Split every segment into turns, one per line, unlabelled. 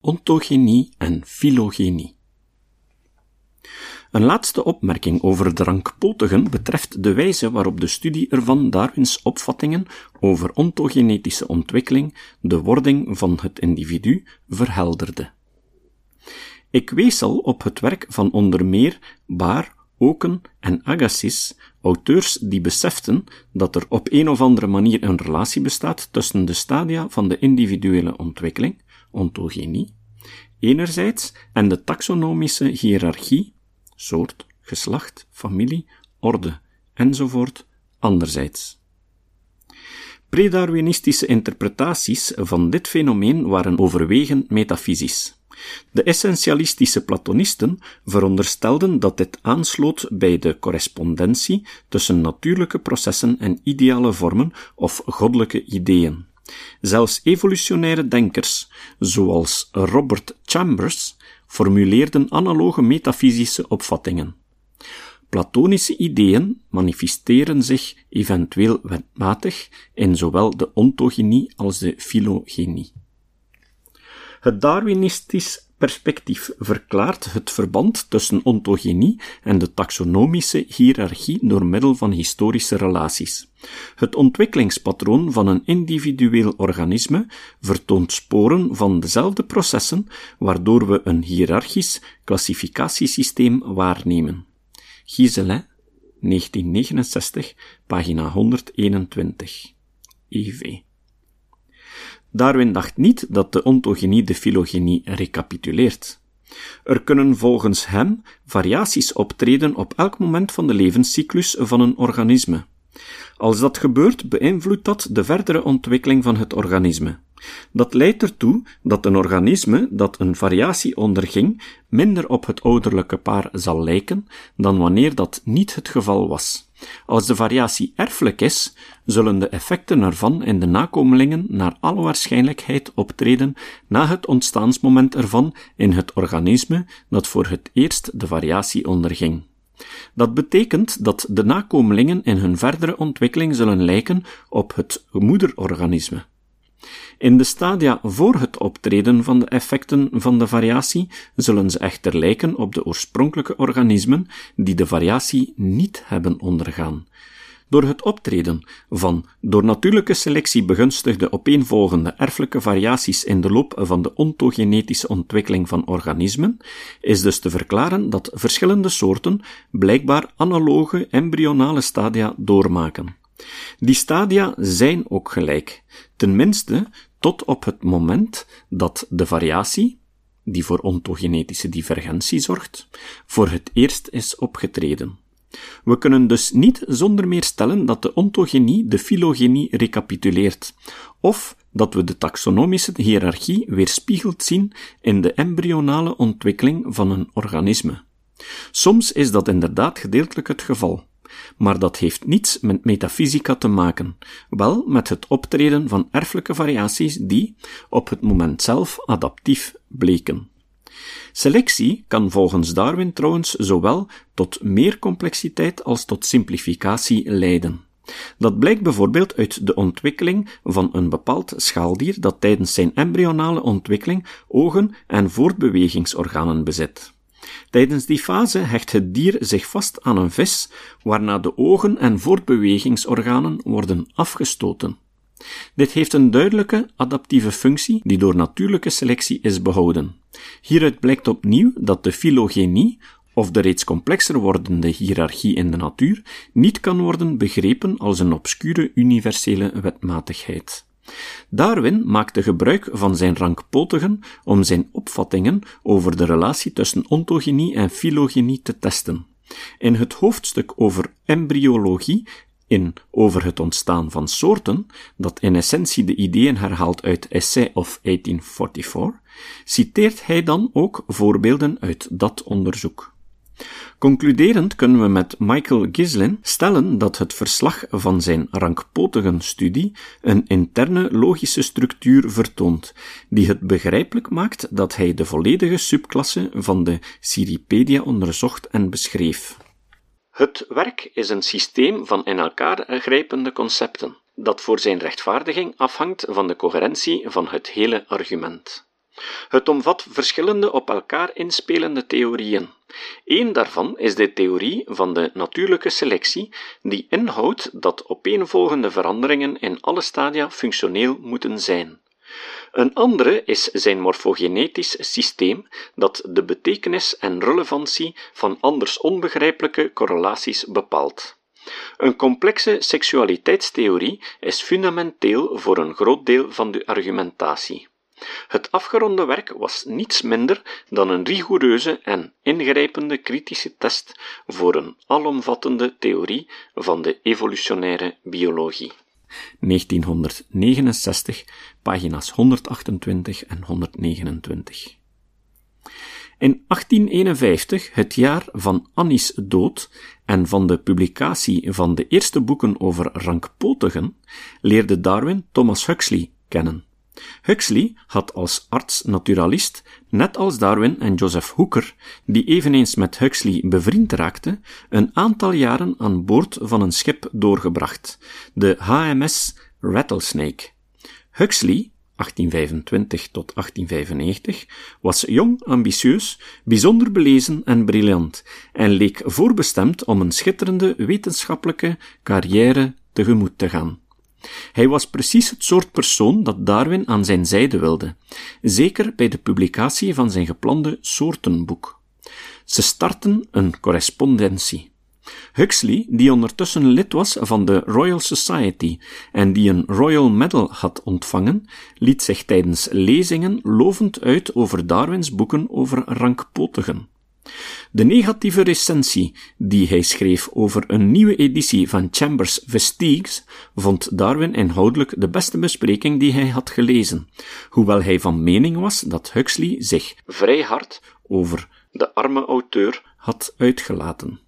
ontogenie en filogenie. Een laatste opmerking over de rankpotigen betreft de wijze waarop de studie ervan Darwins opvattingen over ontogenetische ontwikkeling de wording van het individu verhelderde. Ik wees al op het werk van onder meer Baar, Oken en Agassiz, auteurs die beseften dat er op een of andere manier een relatie bestaat tussen de stadia van de individuele ontwikkeling, ontogenie, enerzijds en de taxonomische hiërarchie, soort, geslacht, familie, orde, enzovoort, anderzijds. Predarwinistische interpretaties van dit fenomeen waren overwegend metafysisch. De essentialistische Platonisten veronderstelden dat dit aansloot bij de correspondentie tussen natuurlijke processen en ideale vormen of goddelijke ideeën. Zelfs evolutionaire denkers, zoals Robert Chambers, formuleerden analoge metafysische opvattingen. Platonische ideeën manifesteren zich eventueel wetmatig in zowel de ontogenie als de filogenie. Het Darwinistisch perspectief verklaart het verband tussen ontogenie en de taxonomische hiërarchie door middel van historische relaties. Het ontwikkelingspatroon van een individueel organisme vertoont sporen van dezelfde processen waardoor we een hiërarchisch klassificatiesysteem waarnemen. Giselin, 1969, pagina 121. EV. Darwin dacht niet dat de ontogenie de filogenie recapituleert. Er kunnen volgens hem variaties optreden op elk moment van de levenscyclus van een organisme. Als dat gebeurt, beïnvloedt dat de verdere ontwikkeling van het organisme. Dat leidt ertoe dat een organisme dat een variatie onderging minder op het ouderlijke paar zal lijken dan wanneer dat niet het geval was. Als de variatie erfelijk is, zullen de effecten ervan in de nakomelingen naar alle waarschijnlijkheid optreden na het ontstaansmoment ervan in het organisme dat voor het eerst de variatie onderging. Dat betekent dat de nakomelingen in hun verdere ontwikkeling zullen lijken op het moederorganisme. In de stadia voor het optreden van de effecten van de variatie zullen ze echter lijken op de oorspronkelijke organismen die de variatie niet hebben ondergaan. Door het optreden van door natuurlijke selectie begunstigde opeenvolgende erfelijke variaties in de loop van de ontogenetische ontwikkeling van organismen, is dus te verklaren dat verschillende soorten blijkbaar analoge embryonale stadia doormaken. Die stadia zijn ook gelijk, tenminste tot op het moment dat de variatie, die voor ontogenetische divergentie zorgt, voor het eerst is opgetreden. We kunnen dus niet zonder meer stellen dat de ontogenie de filogenie recapituleert, of dat we de taxonomische hiërarchie weerspiegeld zien in de embryonale ontwikkeling van een organisme. Soms is dat inderdaad gedeeltelijk het geval, maar dat heeft niets met metafysica te maken, wel met het optreden van erfelijke variaties die, op het moment zelf, adaptief bleken. Selectie kan volgens Darwin trouwens zowel tot meer complexiteit als tot simplificatie leiden. Dat blijkt bijvoorbeeld uit de ontwikkeling van een bepaald schaaldier dat tijdens zijn embryonale ontwikkeling ogen en voortbewegingsorganen bezit. Tijdens die fase hecht het dier zich vast aan een vis, waarna de ogen en voortbewegingsorganen worden afgestoten. Dit heeft een duidelijke adaptieve functie die door natuurlijke selectie is behouden. Hieruit blijkt opnieuw dat de filogenie, of de reeds complexer wordende hiërarchie in de natuur, niet kan worden begrepen als een obscure universele wetmatigheid. Darwin maakte gebruik van zijn rankpotigen om zijn opvattingen over de relatie tussen ontogenie en filogenie te testen. In het hoofdstuk over embryologie in Over het ontstaan van soorten, dat in essentie de ideeën herhaalt uit Essay of 1844, citeert hij dan ook voorbeelden uit dat onderzoek. Concluderend kunnen we met Michael Gislin stellen dat het verslag van zijn rankpotigen studie een interne logische structuur vertoont, die het begrijpelijk maakt dat hij de volledige subklasse van de Cirripedia onderzocht en beschreef. Het werk is een systeem van in elkaar grijpende concepten, dat voor zijn rechtvaardiging afhangt van de coherentie van het hele argument. Het omvat verschillende op elkaar inspelende theorieën. Eén daarvan is de theorie van de natuurlijke selectie, die inhoudt dat opeenvolgende veranderingen in alle stadia functioneel moeten zijn. Een andere is zijn morfogenetisch systeem, dat de betekenis en relevantie van anders onbegrijpelijke correlaties bepaalt. Een complexe seksualiteitstheorie is fundamenteel voor een groot deel van de argumentatie. Het afgeronde werk was niets minder dan een rigoureuze en ingrijpende kritische test voor een alomvattende theorie van de evolutionaire biologie. 1969, pagina's 128 en 129. In 1851, het jaar van Annie's dood en van de publicatie van de eerste boeken over rankpotigen, leerde Darwin Thomas Huxley kennen. Huxley had als arts-naturalist, net als Darwin en Joseph Hooker, die eveneens met Huxley bevriend raakte, een aantal jaren aan boord van een schip doorgebracht, de HMS Rattlesnake. Huxley, 1825 tot 1895, was jong, ambitieus, bijzonder belezen en briljant en leek voorbestemd om een schitterende wetenschappelijke carrière tegemoet te gaan. Hij was precies het soort persoon dat Darwin aan zijn zijde wilde, zeker bij de publicatie van zijn geplande soortenboek. Ze startten een correspondentie. Huxley, die ondertussen lid was van de Royal Society en die een Royal Medal had ontvangen, liet zich tijdens lezingen lovend uit over Darwins boeken over rankpotigen. De negatieve recensie die hij schreef over een nieuwe editie van Chambers Vestiges vond Darwin inhoudelijk de beste bespreking die hij had gelezen, hoewel hij van mening was dat Huxley zich vrij hard over de arme auteur had uitgelaten.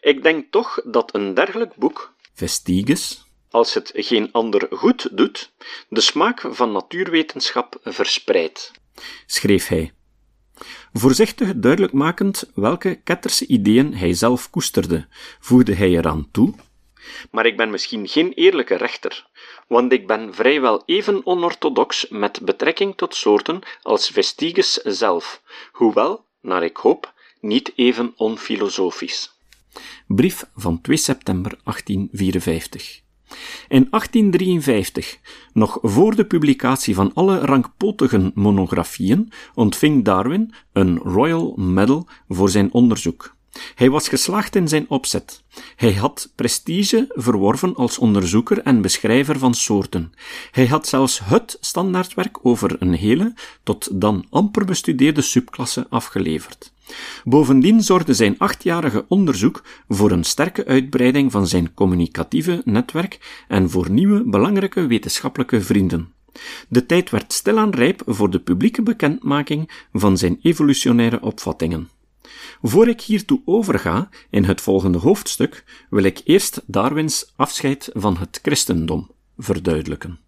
Ik denk toch dat een dergelijk boek, Vestiges, als het geen ander goed doet, de smaak van natuurwetenschap verspreidt, schreef hij Voorzichtig duidelijk makend welke ketterse ideeën hij zelf koesterde, voegde hij eraan toe. Maar ik ben misschien geen eerlijke rechter, want ik ben vrijwel even onorthodox met betrekking tot soorten als Vestiges zelf, hoewel, naar ik hoop, niet even onfilosofisch. Brief van 2 september 1854. In 1853, nog voor de publicatie van alle rankpotigen monografieën, ontving Darwin een Royal Medal voor zijn onderzoek. Hij was geslaagd in zijn opzet. Hij had prestige verworven als onderzoeker en beschrijver van soorten. Hij had zelfs het standaardwerk over een hele, tot dan amper bestudeerde subklasse afgeleverd. Bovendien zorgde zijn achtjarige onderzoek voor een sterke uitbreiding van zijn communicatieve netwerk en voor nieuwe belangrijke wetenschappelijke vrienden. De tijd werd stilaan rijp voor de publieke bekendmaking van zijn evolutionaire opvattingen. Voor ik hiertoe overga, in het volgende hoofdstuk, wil ik eerst Darwins afscheid van het christendom verduidelijken.